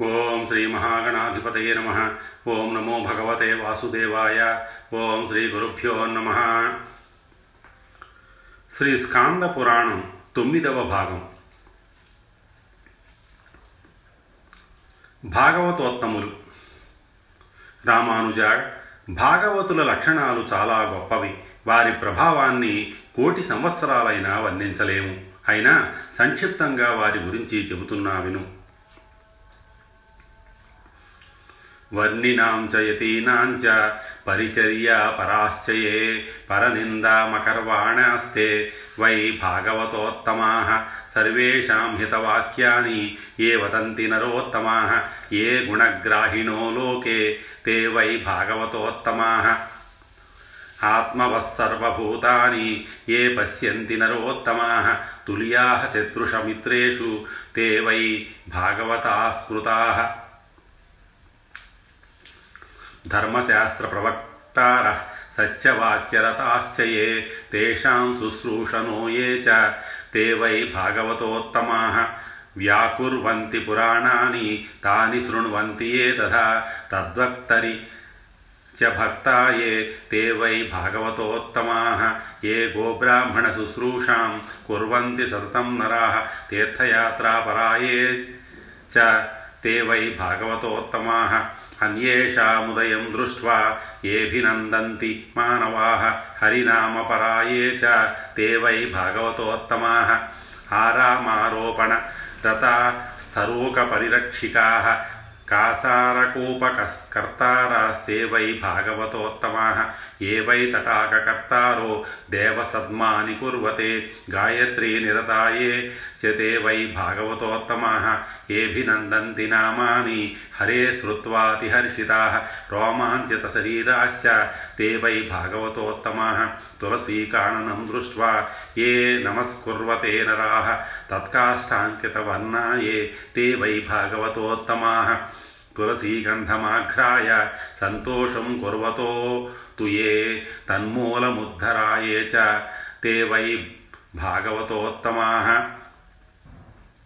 ఓం శ్రీ మహాగణాధిపతయ నమ. ఓం నమో భగవతే వాసుదేవాయ. ఓం శ్రీ గురుభ్యో నమ. శ్రీ స్కాంద పురాణం తొమ్మిదవ భాగం. భాగవతోత్తములు. రామానుజ భాగవతుల లక్షణాలు చాలా గొప్పవి. వారి ప్రభావాన్ని కోటి సంవత్సరాలైనా వర్ణించలేము. అయినా సంక్షిప్తంగా వారి గురించి చెబుతున్నా విను. వర్ణినాం చ యతీనాం చ పరిచర్యా పరాశ్చయే పరనిందామకర్వాణాస్తే వై భాగవతోత్తమాः సర్వేషాం హితవాక్యాని ఏ వదంతి నరోత్తమాः ఏ గుణగ్రాహిణో లోకే తే వై భాగవతోత్తమాः ఆత్మవస్సర్వభూతాని ఏ పశ్యంతి నరోత్తమా తుల్యాः శత్రుషమిత్రు తే వై భాగవతాः స్మృతాः ధర్మశాస్త్రప్రవక్తార సత్యవాక్యరతాశ్చ ఏ తేషాం శుశ్రూషణో ఏ చ తే వై భాగవతోత్తమాः వ్యాకుర్వంతి పురాణాని తాని శృణ్వంతి ఏ తథా తద్వక్తరి చ భక్తా ఏ తే వై భాగవతోత్తమాः ఏ గోబ్రాహ్మణశుశ్రూషాం కుర్వంతి సతతం నరాः తీర్థయాత్రాపరాయే చ ते वै भागवतोत्तमाः అన్యేషాముదయం దృష్ట్వా ఏభినందంతి మానవా హరినామపరాయే చ తే వై భాగవతోత్తమా. ఆరామారోపణ రతాస్తరూకపరిరక్షికా कासारकूपकर्तारास्ते वै भागवतोत्तमाः ये वै तटाककर्तारो देवसद्मानि कुर्वते गायत्रीनिरताये च ते वै भागवतोत्तमाः येऽभिनन्दन्ति नामानि हरे श्रुत्वातिहर्षिताः रोमाञ्चितशरीराश्च ते वै भागवतोत्तमाः तुलसीकाननं दृष्ट्वा ये नमस्कुर्वते नराः तत्काष्ठाङ्कितवर्णाये ते वै भागवतोत्तमाः तुलसीगन्धमाघ्राय सन्तोषं कुर्वतो तु ये तन्मूलमुद्धराये च ते वै भागवतोत्तमाः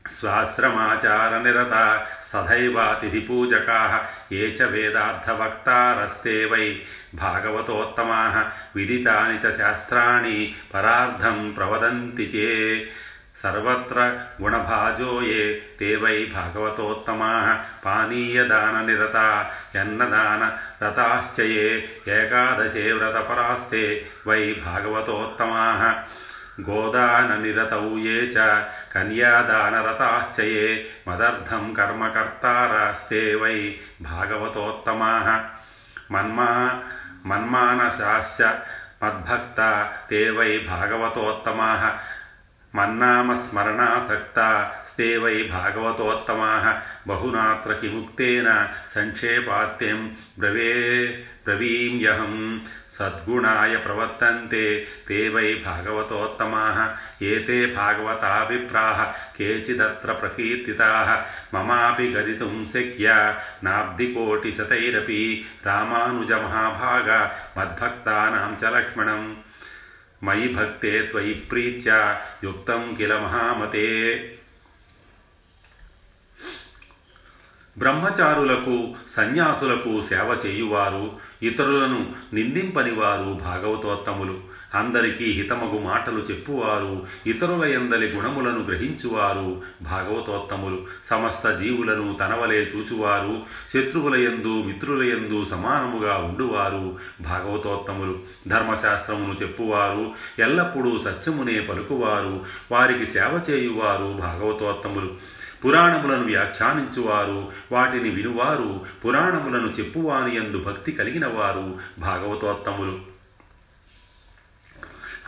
स्वाश्रमाचारनिरता सदैवातिथिपूजकाः ये च वेदार्थवक्तारस्ते वै भागवतोत्तमाः विदितानि च शास्त्राणि परार्धं प्रवदन्ति चे సర్వత్ర గుణభాజోయే తే వై భాగవతోత్తమా. పానీయదాననిరత యన్నదాన రతాశ్చయే ఏకాదశే వ్రతపరాస్తే వై భాగవతోత్తమా. గోదాననిరతౌ ఏ చ కన్యాదానరతాశ్చయే మదర్థం కర్మకర్తారాస్తే వై భాగవతోత్తమా. మన్మా మన్మానసాశ్చ మద్భక్త తే వై భాగవతోత్తమా. मन्नामस्मरणासक्ता स्ते वै भागवतोत्तमाः। बहुनात्र किमुक्तेन सङ्क्षेपात्यं ब्रवे ब्रवीम्यहं सद्गुणाय प्रवर्तन्ते ते वै भागवतोत्तमाः। एते भागवताभिप्राः केचिदत्र प्रकीर्तिताः। ममापि गदितुं शक्या नाब्धिकोटिशतैरपि रामानुजमहाभाग मद्भक्तानां च लक्ष्मणम्। మయి భక్తే త్వయి ప్రీత్యా యుక్తం కిల మహామతే. బ్రహ్మచారులకు సన్యాసులకు సేవ చేయువారు ఇతరులను నిందింపనివారు భాగవతోత్తములు. అందరికీ హితమగు మాటలు చెప్పువారు ఇతరుల ఎందలి గుణములను గ్రహించువారు. భాగవతోత్తములు సమస్త జీవులను తనవలే చూచువారు శత్రువుల యందు మిత్రుల యందు సమానముగా ఉండువారు. భాగవతోత్తములు ధర్మశాస్త్రమును చెప్పువారు ఎల్లప్పుడూ సత్యమునే పలుకువారు వారికి సేవ చేయువారు. భాగవతోత్తములు పురాణములను వ్యాఖ్యానించువారు వాటిని వినువారు పురాణములను చెప్పువాని యందు భక్తి కలిగిన వారు భాగవతోత్తములు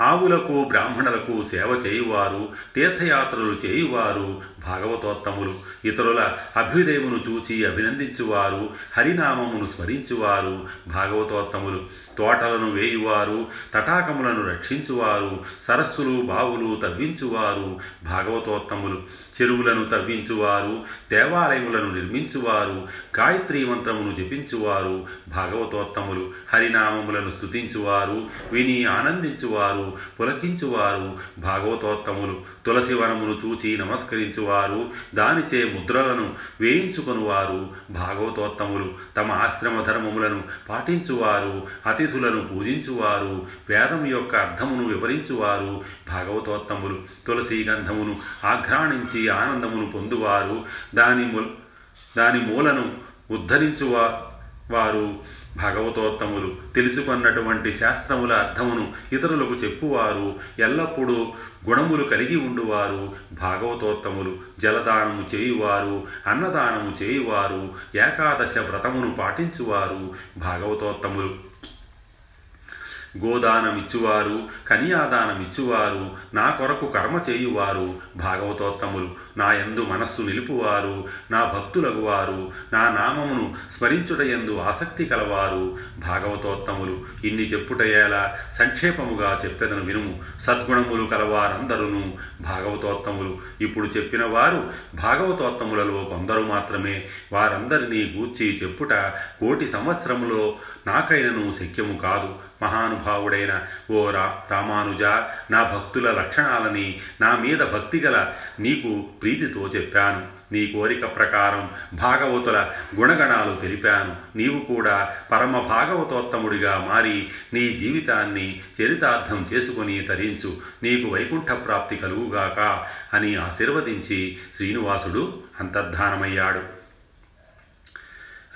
ఆవులకు బ్రాహ్మణులకు సేవ చేయువారు తీర్థయాత్రలు చేయువారు భాగవతోత్తములు. ఇతరుల అభ్యుదయమును చూచి అభినందించువారు హరినామమును స్మరించువారు భాగవతోత్తములు. తోటలను వేయువారు తటాకములను రక్షించువారు సరస్సులు బావులు తవ్వించువారు భాగవతోత్తములు. చెరువులను తవ్వించువారు దేవాలయములను నిర్మించువారు గాయత్రీ మంత్రమును జపించువారు భాగవతోత్తములు. హరినామములను స్తుతించువారు విని ఆనందించువారు పులకించువారు భాగవతోత్తములు. తులసి వనమును చూచి నమస్కరించువారు వారు దానిచే ముద్రలను వేయించుకొనువారు భాగవతోత్తములు తమ ఆశ్రమ ధర్మములను పాటించువారు అతిథులను పూజించువారు వేదం యొక్క అర్థమును వివరించువారు భాగవతోత్తములు తులసి గంధమును ఆఘ్రాణించి ఆనందమును పొందువారు దాని మూల దాని మూలను ఉద్ధరించువా వారు భగవతోత్తములు తెలుసుకున్నటువంటి శాస్త్రముల అర్థమును ఇతరులకు చెప్పువారు ఎల్లప్పుడూ గుణములు కలిగి ఉండువారు భాగవతోత్తములు జలదానము చేయువారు అన్నదానము చేయువారు ఏకాదశ వ్రతమును పాటించువారు భాగవతోత్తములు. గోదానమిచ్చువారు కన్యాదానమిచ్చువారు నా కొరకు కర్మ చేయువారు భాగవతోత్తములు. నా యందు మనస్సు నిలుపువారు నా భక్తులగువారు నా నామమును స్మరించుటయందు ఆసక్తి కలవారు. భాగవతోత్తములు ఇన్ని చెప్పుటయేలా సంక్షేపముగా చెప్పెదను వినుము. సద్గుణములు కలవారందరును భాగవతోత్తములు ఇప్పుడు చెప్పిన వారు భాగవతోత్తములలో కొందరు మాత్రమే. వారందరినీ గూర్చి చెప్పుట కోటి సంవత్సరములో నాకైనను శక్యము కాదు. మహానుభావుడైన ఓ రా రామానుజ నా భక్తుల లక్షణాలని నా మీద భక్తిగల నీకు ప్రీతితో చెప్పాను నీ కోరిక ప్రకారం భాగవతుల గుణగణాలు తెలిపాను. నీవు కూడా పరమ భాగవతోత్తముడిగా మారి నీ జీవితాన్ని చరితార్థం చేసుకుని తరించు. నీకు వైకుంఠ ప్రాప్తి కలుగుగాక అని ఆశీర్వదించి శ్రీనివాసుడు అంతర్ధానమయ్యాడు.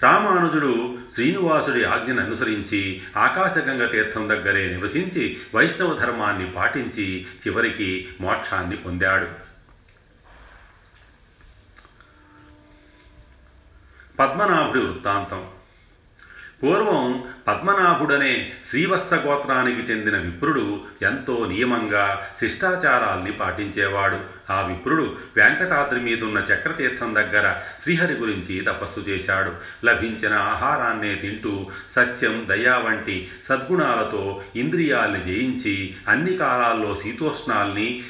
రామానుజుడు శ్రీనివాసుడి ఆజ్ఞను అనుసరించి ఆకాశగంగ తీర్థం దగ్గరే నివసించి వైష్ణవ ధర్మాన్ని పాటించి చివరికి మోక్షాన్ని పొందాడు. పద్మనాభుడి వృత్తాంతం. పూర్వం పద్మనాభుడనే శ్రీవత్స గోత్రానికి చెందిన విప్రుడు ఎంతో నియమంగా శిష్టాచారాల్ని పాటించేవాడు. ఆ విప్రుడు వెంకటాద్రి మీదున్న చక్రతీర్థం దగ్గర శ్రీహరి గురించి తపస్సు చేశాడు. లభించిన ఆహారాన్నే తింటూ సత్యం దయా వంటి సద్గుణాలతో ఇంద్రియాల్ని జయించి అన్ని కాలాల్లో శీతోష్ణాల్ని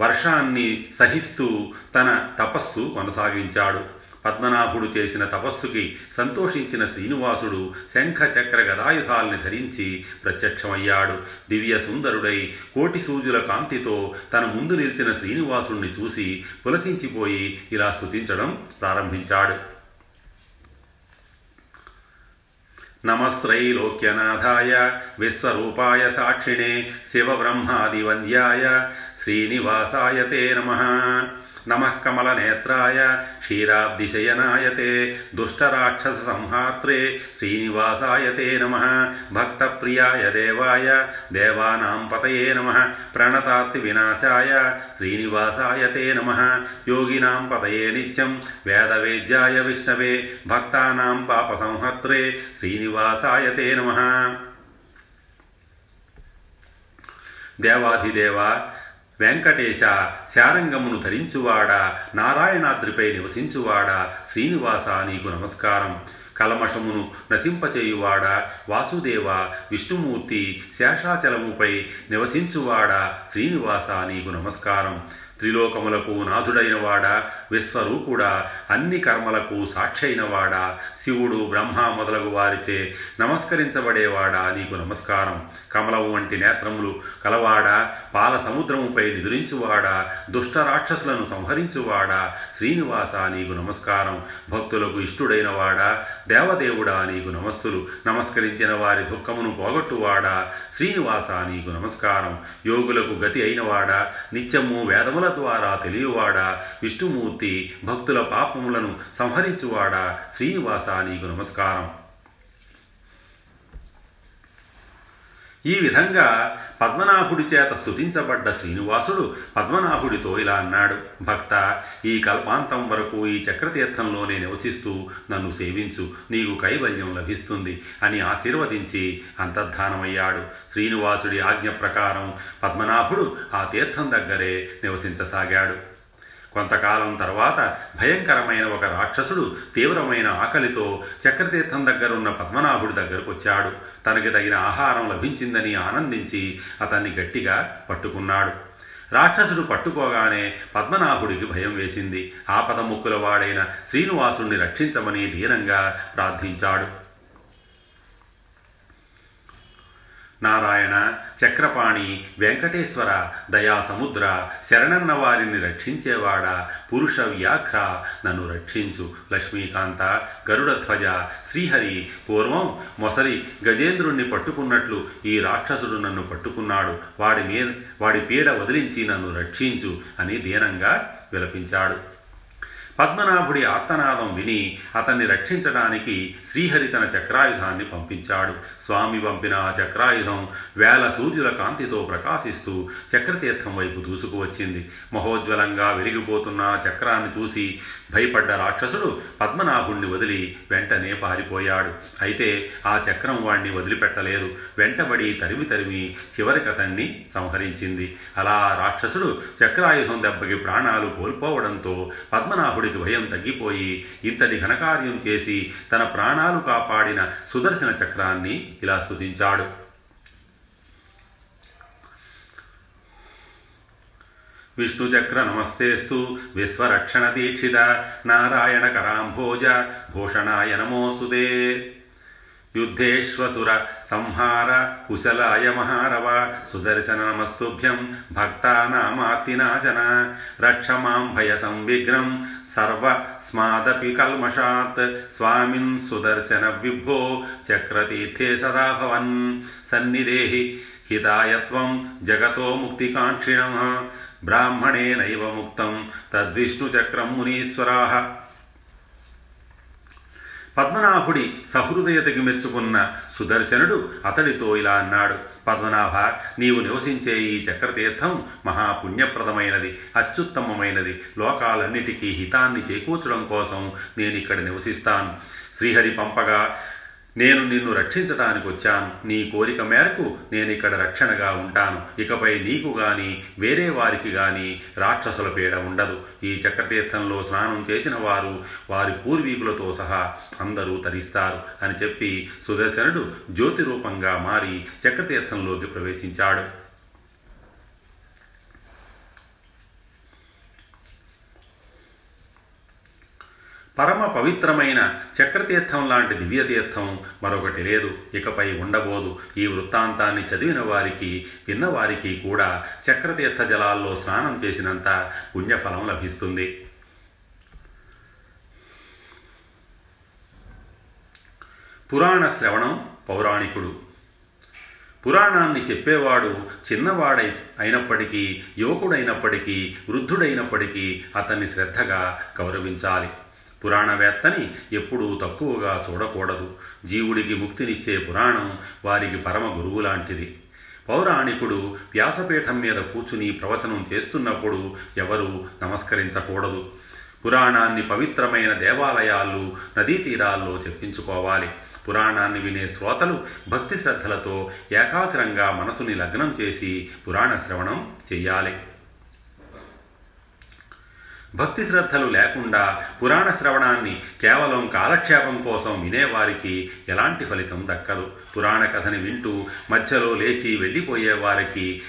వర్షాన్ని సహిస్తూ తన తపస్సు కొనసాగించాడు. పద్మనాభుడు చేసిన తపస్సుకి సంతోషించిన శ్రీనివాసుడు శంఖ చక్ర గదాయుధాల్ని ధరించి ప్రత్యక్షమయ్యాడు. దివ్య సుందరుడై కోటి సూజుల కాంతితో తన ముందు నిలిచిన శ్రీనివాసుణ్ణి చూసి పులకించిపోయి ఇలా స్తుతించడం ప్రారంభించాడు. నమశ్రైలోక్యనాథాయ విశ్వరూపాయ సాక్షిణే శివబ్రహ్మాదివంద్యాయ శ్రీనివాసాయ తే నమ. నమః కమలనేత్రాయ క్షీరాబ్దిశయనాయ తే దుష్టరాక్షస సంహాత్రే శ్రీనివాసాయ తే నమ భక్తప్రియాయ దేవాయ దేవానాం పతయే నమ ప్రణతాత్తి వినాశాయ శ్రీనివాసాయ తే నమ యోగినాం పతయే నిత్యం వేదవేద్యాయ విష్ణవే భక్తానాం పాప సంహత్రే శ్రీనివాసాయ తే నమ దేవాధిదేవ వెంకటేశ శారంగమును ధరించువాడా నారాయణాద్రిపై నివసించువాడా శ్రీనివాస నీకు నమస్కారం. కలమషమును నశింపచేయువాడా వాసుదేవ విష్ణుమూర్తి శేషాచలముపై నివసించువాడా శ్రీనివాస నీకు నమస్కారం. త్రిలోకములకు నాథుడైనవాడా విశ్వరూపుడా అన్ని కర్మలకు సాక్షైనవాడా. శివుడు బ్రహ్మ మొదలగు వారిచే నమస్కరించబడేవాడా నీకు నమస్కారం. కమలము వంటి నేత్రములు కలవాడా పాల సముద్రముపై నిదురించువాడా దుష్ట రాక్షసులను సంహరించువాడా శ్రీనివాస నీకు నమస్కారం. భక్తులకు ఇష్టుడైనవాడా దేవదేవుడా నీకు నమస్సులు. నమస్కరించిన వారి దుఃఖమును పోగొట్టువాడా శ్రీనివాస నీకు నమస్కారం. యోగులకు గతి అయినవాడా నిత్యము వేదముల ద్వారా తెలియవాడా? విష్ణుమూర్తి భక్తుల పాపములను సంహరించువాడా? శ్రీనివాస నీకు నమస్కారం. ఈ విధంగా పద్మనాభుడి చేత స్తుతించబడ్డ శ్రీనివాసుడు పద్మనాభుడితో ఇలా అన్నాడు భక్త ఈ కల్పాంతం వరకు ఈ చక్రతీర్థంలోనే నివసిస్తూ నన్ను సేవించు నీకు కైవల్యం లభిస్తుంది అని ఆశీర్వదించి అంతర్ధానమయ్యాడు. శ్రీనివాసుడి ఆజ్ఞ ప్రకారం పద్మనాభుడు ఆ తీర్థం దగ్గరే నివసించసాగాడు. కొంతకాలం తర్వాత భయంకరమైన ఒక రాక్షసుడు తీవ్రమైన ఆకలితో చక్రతీర్థం దగ్గరున్న పద్మనాభుడి దగ్గరకు వచ్చాడు. తనకి తగిన ఆహారం లభించిందని ఆనందించి అతన్ని గట్టిగా పట్టుకున్నాడు. రాక్షసుడు పట్టుకోగానే పద్మనాభుడికి భయం వేసింది. ఆపద ముక్కుల వాడైన శ్రీనివాసుణ్ణి రక్షించమని ధీరంగా ప్రార్థించాడు. నారాయణ చక్రపాణి వెంకటేశ్వర దయాసముద్ర శరణన్న వారిని రక్షించేవాడా పురుష వ్యాఘ్ర నన్ను రక్షించు. లక్ష్మీకాంత గరుడధ్వజ శ్రీహరి పూర్వం మొసలి గజేంద్రుణ్ణి పట్టుకున్నట్లు ఈ రాక్షసుడు నన్ను పట్టుకున్నాడు. వాడి మీద వాడి పీడ వదిలించి నన్ను రక్షించు అని దీనంగా విలపించాడు. పద్మనాభుడి ఆర్తనాదం విని అతన్ని రక్షించడానికి శ్రీహరి తన చక్రాయుధాన్ని పంపించాడు. స్వామి పంపిన ఆ చక్రాయుధం వేల సూర్యుల కాంతితో ప్రకాశిస్తూ చక్రతీర్థం వైపు దూసుకువచ్చింది మహోజ్వలంగా వెలిగిపోతున్న చక్రాన్ని చూసి భయపడ్డ రాక్షసుడు పద్మనాభుణ్ణి వదిలి వెంటనే పారిపోయాడు. అయితే ఆ చక్రం వాణ్ణి వదిలిపెట్టలేదు. వెంటబడి తరిమి తరిమి చివరికి అతన్ని సంహరించింది. అలా రాక్షసుడు చక్రాయుధం దెబ్బకి ప్రాణాలు కోల్పోవడంతో పద్మనాభుడి పద్మనాభుడికి భయం తగ్గిపోయి ఇంతటి ఘనకార్యం చేసి తన ప్రాణాలు కాపాడిన సుదర్శన చక్రాన్ని ఇలా స్థుతించాడు విష్ణుచక్ర నమస్తేస్తు విశ్వరక్షణ దీక్షిత నారాయణ కరాంభోజ భూషణాయ నమోసుదే युद्धेश्वसुर संहार कुशलाय महारव सुदर्शनमस्तुभ्यं भक्तानामातिनाशन रक्ष माँ भयसंविघ्नं सर्वस्मादपि कल्मषात् स्वामिन् सुदर्शन विभो चक्रतीर्थे सदा भवन् सन्निधेहि हिताय त्वं जगतो मुक्तिकाङ्क्षिणः ब्राह्मणेनैव मुक्तं तद्विष्णुचक्रं मुनीश्वराः పద్మనాభుడి సహృదయతకి మెచ్చుకున్న సుదర్శనుడు అతడితో ఇలా అన్నాడు పద్మనాభ నీవు నివసించే ఈ చక్రతీర్థం మహాపుణ్యప్రదమైనది అత్యుత్తమమైనది. లోకాలన్నిటికీ హితాన్ని చేకూర్చడం కోసం నేను ఇక్కడ నివసిస్తాను. శ్రీహరి పంపగా నేను నిన్ను రక్షించటానికి వచ్చాను. నీ కోరిక మేరకు నేను ఇక్కడ రక్షణగా ఉంటాను. ఇకపై నీకు గాని వేరే వారికి గాని రాక్షసుల పీడ ఉండదు. ఈ చక్రతీర్థంలో స్నానం చేసిన వారు వారి పూర్వీకులతో సహా అందరూ తరిస్తారు అని చెప్పి సుదర్శనుడు జ్యోతి రూపంగా మారి చక్రతీర్థంలోకి ప్రవేశించాడు. పరమ పవిత్రమైన చక్రతీర్థం లాంటి దివ్యతీర్థం మరొకటి లేదు. ఇకపై ఉండబోదు. ఈ వృత్తాంతాన్ని చదివిన వారికి విన్నవారికి కూడా చక్రతీర్థ జలాల్లో స్నానం చేసినంత పుణ్యఫలం లభిస్తుంది. పురాణ శ్రవణం పౌరాణికుడు. పురాణాన్ని చెప్పేవాడు చిన్నవాడై అయినప్పటికీ యువకుడైనప్పటికీ వృద్ధుడైనప్పటికీ అతన్ని శ్రద్ధగా గౌరవించాలి. పురాణవేత్తని ఎప్పుడూ తక్కువగా చూడకూడదు. జీవుడికి ముక్తినిచ్చే పురాణం వారికి పరమ గురువు లాంటిది పౌరాణికుడు వ్యాసపీఠం మీద కూర్చుని ప్రవచనం చేస్తున్నప్పుడు ఎవరూ నమస్కరించకూడదు. పురాణాన్ని పవిత్రమైన దేవాలయాలు నదీ తీరాల్లో చెప్పించుకోవాలి. పురాణాన్ని వినే శ్రోతలు భక్తి శ్రద్ధలతో ఏకాగ్రంగా మనసుని లగ్నం చేసి పురాణ శ్రవణం చెయ్యాలి. భక్తి శ్రద్ధలు లేకుండా పురాణ శ్రవణాన్ని కేవలం కాలక్షేపం కోసం వినేవారికి ఎలాంటి ఫలితం దక్కదు. పురాణ కథని వింటూ మధ్యలో లేచి వెళ్ళిపోయేవారికి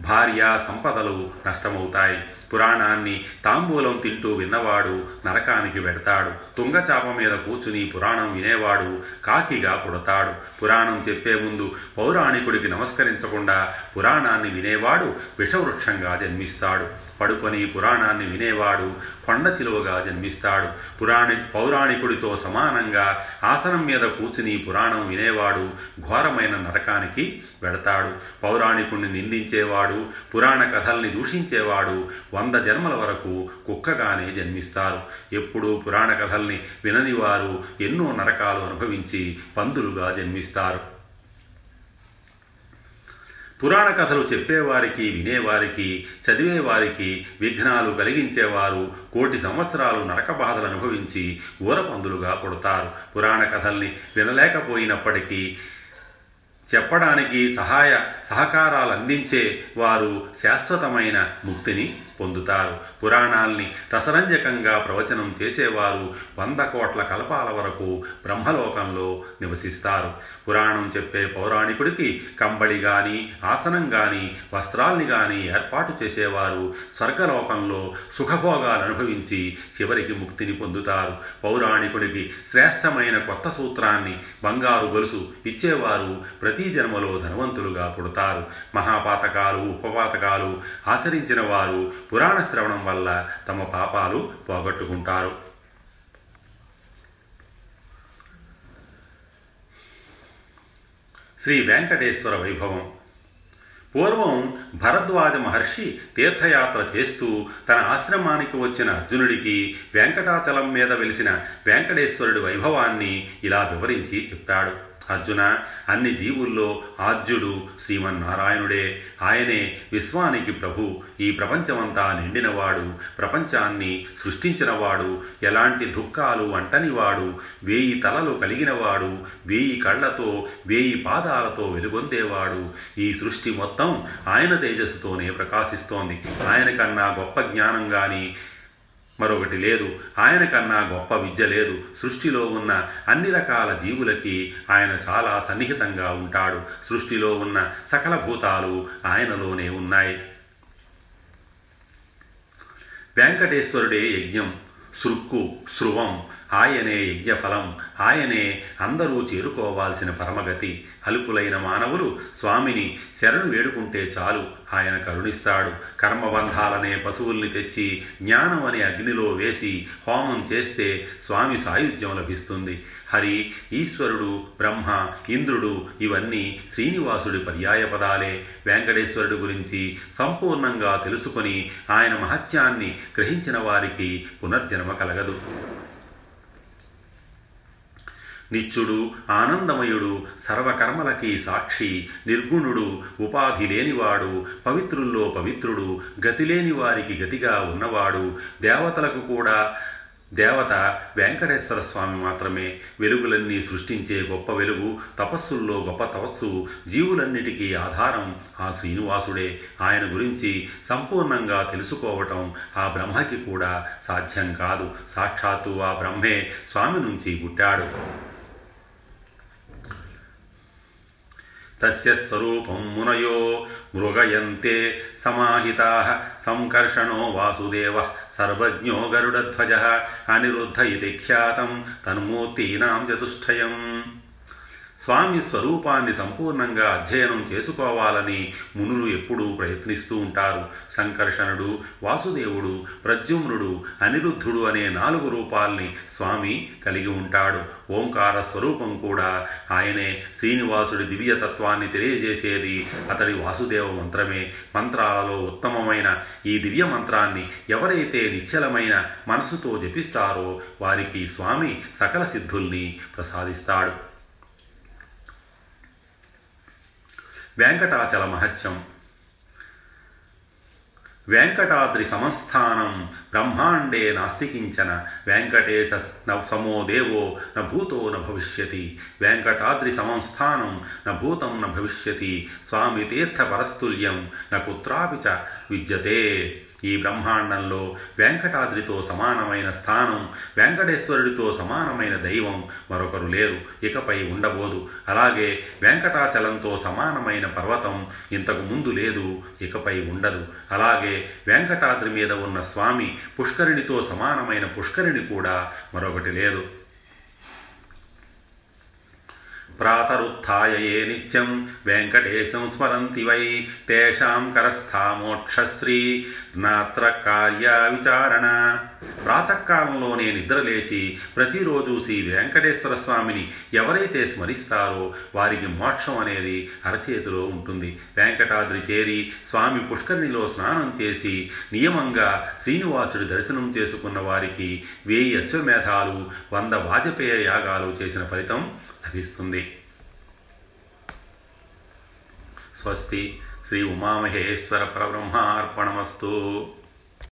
భార్య సంపదలు నష్టమవుతాయి. పురాణాన్ని తాంబూలం తింటూ విన్నవాడు నరకానికి వెడతాడు తుంగచాప మీద కూర్చుని పురాణం వినేవాడు కాకిగా పుడతాడు. పురాణం చెప్పే ముందు పౌరాణికుడికి నమస్కరించకుండా పురాణాన్ని వినేవాడు విషవృక్షంగా జన్మిస్తాడు. పడుకొని పురాణాన్ని వినేవాడు. కొండ చిలువగా జన్మిస్తాడు. పురాణి పౌరాణికుడితో సమానంగా ఆసనం మీద కూర్చుని పురాణం వినేవాడు. ఘోరమైన నరకానికి వెడతాడు పౌరాణికుణ్ణి నిందించేవాడు. పురాణ కథల్ని దూషించేవాడు. వంద జన్మల వరకు కుక్కగానే జన్మిస్తారు. ఎప్పుడూ పురాణ కథల్ని విననివారు ఎన్నో నరకాలు అనుభవించి పందులుగా జన్మిస్తారు. పురాణ కథలు చెప్పేవారికి వినేవారికి చదివేవారికి విఘ్నాలు కలిగించేవారు కోటి సంవత్సరాలు నరక బాధలు అనుభవించి ఊరపందులుగా పుడతారు. పురాణ కథల్ని వినలేకపోయినప్పటికీ చెప్పడానికి సహాయ సహకారాలు అందించే వారు శాశ్వతమైన ముక్తిని పొందుతారు. పురాణాల్ని రసరంజకంగా ప్రవచనం చేసేవారు వంద కోట్ల కల్పాల వరకు బ్రహ్మలోకంలో నివసిస్తారు. పురాణం చెప్పే పౌరాణికుడికి కంబళి గాని ఆసనం గాని వస్త్రాల్ని గాని ఏర్పాటు చేసేవారు స్వర్గలోకంలో సుఖభోగాలు అనుభవించి చివరికి ముక్తిని పొందుతారు. పౌరాణికుడికి శ్రేష్టమైన కొత్త సూత్రాన్ని బంగారు గొలుసు ఇచ్చేవారు ప్రతి జన్మలో ధనవంతులుగా పుడతారు. మహాపాతకాలు ఉపపాతకాలు ఆచరించిన వారు పురాణ శ్రవణం వల్ల తమ పాపాలు పోగొట్టుకుంటారు. శ్రీ వెంకటేశ్వర వైభవం. పూర్వం భరద్వాజ మహర్షి తీర్థయాత్ర చేస్తూ తన ఆశ్రమానికి వచ్చిన అర్జునుడికి వెంకటాచలం మీద వెలిసిన వెంకటేశ్వరుడి వైభవాన్ని ఇలా వివరించి చెప్పాడు. అర్జున అన్ని జీవుల్లో ఆద్యుడు శ్రీమన్నారాయణుడే. ఆయనే విశ్వానికి ప్రభు. ఈ ప్రపంచమంతా నిండినవాడు. ప్రపంచాన్ని సృష్టించినవాడు. ఎలాంటి దుఃఖాలు అంటనివాడు. వేయి తలలు కలిగినవాడు. వేయి కళ్ళతో వేయి పాదాలతో వెలుగొందేవాడు. ఈ సృష్టి మొత్తం ఆయన తేజస్సుతోనే ప్రకాశిస్తోంది. ఆయన కన్నా గొప్ప జ్ఞానం కానీ మరొకటి లేదు. ఆయన కన్నా గొప్ప విద్య లేదు. సృష్టిలో ఉన్న అన్ని రకాల జీవులకి ఆయన చాలా సన్నిహితంగా ఉంటాడు. సృష్టిలో ఉన్న సకల భూతాలు ఆయనలోనే ఉన్నాయి. వెంకటేశ్వరుడే యజ్ఞం సృక్కు స్రువం ఆయనే యజ్ఞఫలం ఆయనే అందరూ చేరుకోవాల్సిన పరమగతి. అలుపులైన మానవులు స్వామిని శరణు వేడుకుంటే చాలు ఆయన కరుణిస్తాడు. కర్మబంధాలనే పశువుల్ని తెచ్చి జ్ఞానం అనే అగ్నిలో వేసి హోమం చేస్తే స్వామి సాయుధ్యం లభిస్తుంది. హరి ఈశ్వరుడు బ్రహ్మ ఇంద్రుడు ఇవన్నీ శ్రీనివాసుడి పర్యాయ పదాలే. వెంకటేశ్వరుడు గురించి సంపూర్ణంగా తెలుసుకొని ఆయన మహత్యాన్ని గ్రహించిన వారికి పునర్జన్మ కలగదు. నిత్యుడు ఆనందమయుడు సర్వకర్మలకి సాక్షి నిర్గుణుడు ఉపాధి లేనివాడు పవిత్రుల్లో పవిత్రుడు గతి లేని వారికి గతిగా ఉన్నవాడు. దేవతలకు కూడా దేవత వెంకటేశ్వర స్వామి మాత్రమే. వెలుగులన్నీ సృష్టించే గొప్ప వెలుగు తపస్సుల్లో గొప్ప తపస్సు జీవులన్నిటికీ ఆధారం ఆ శ్రీనివాసుడే. ఆయన గురించి సంపూర్ణంగా తెలుసుకోవటం ఆ బ్రహ్మకి కూడా సాధ్యం కాదు. సాక్షాత్తు ఆ బ్రహ్మే స్వామి నుంచి పుట్టాడు. తస్య స్వరూపం మునయో మృగయంతే సమాహితా సంకర్షణో వాసుదేవ సర్వజ్ఞో గరుడధ్వజ అనిరుద్ధ ఇది ఖ్యాతం తన్మూర్తీనాం చతుష్టయం స్వామి స్వరూపాన్ని సంపూర్ణంగా అధ్యయనం చేసుకోవాలని మునులు ఎప్పుడూ ప్రయత్నిస్తూ ఉంటారు. సంకర్షణుడు వాసుదేవుడు ప్రద్యుమ్నుడు అనిరుద్ధుడు అనే నాలుగు రూపాల్ని స్వామి కలిగి ఉంటాడు. ఓంకార స్వరూపం కూడా ఆయనే శ్రీనివాసుడి దివ్యతత్వాన్ని తెలియజేసేది. అతడి వాసుదేవ మంత్రమే. మంత్రాలలో ఉత్తమమైన ఈ దివ్య మంత్రాన్ని ఎవరైతే నిశ్చలమైన మనసుతో జపిస్తారో వారికి స్వామి సకల సిద్ధుల్ని ప్రసాదిస్తాడు. వెంకటాచల మహత్యం. వెంకటాద్రి సమస్థానం బ్రహ్మాండే నాస్తికించన వెంకటేశ సమో దేవో న భూతో న భవిష్యతి. వెంకటాద్రి సంస్థానం న భూతం న భవిష్యతి. స్వామి తీర్థ పరస్తుల్యం న కుత్రాపి చ విద్యతే. ఈ బ్రహ్మాండంలో వెంకటాద్రితో సమానమైన స్థానం వెంకటేశ్వరుడితో సమానమైన దైవం మరొకరు లేరు ఇకపై ఉండబోదు. అలాగే వెంకటాచలంతో సమానమైన పర్వతం ఇంతకు ముందు లేదు ఇకపై ఉండదు. అలాగే వెంకటాద్రి మీద ఉన్న స్వామి పుష్కరిణితో సమానమైన పుష్కరిణి కూడా మరొకటి లేదు. ప్రాతరుత్థాయ ఏ నిత్యం వెంకటేశం స్మరంతి వై తేషాం కరస్థా మోక్షశ్రీ నాత్ర కార్య విచారణ. ప్రాతకాలంలోనే నిద్రలేచి ప్రతిరోజు శ్రీ వెంకటేశ్వర స్వామిని ఎవరైతే స్మరిస్తారో వారికి మోక్షం అనేది అరచేతిలో ఉంటుంది. వెంకటాద్రి చేరి స్వామి పుష్కరిణిలో స్నానం చేసి నియమంగా శ్రీనివాసుడి దర్శనం చేసుకున్న వారికి వేయి అశ్వమేధాలు వంద వాజపేయ యాగాలు చేసిన ఫలితం లభిస్తుంది స్వస్తి శ్రీ ఉమామహేశ్వర పరబ్రహ్మార్పణమస్తు.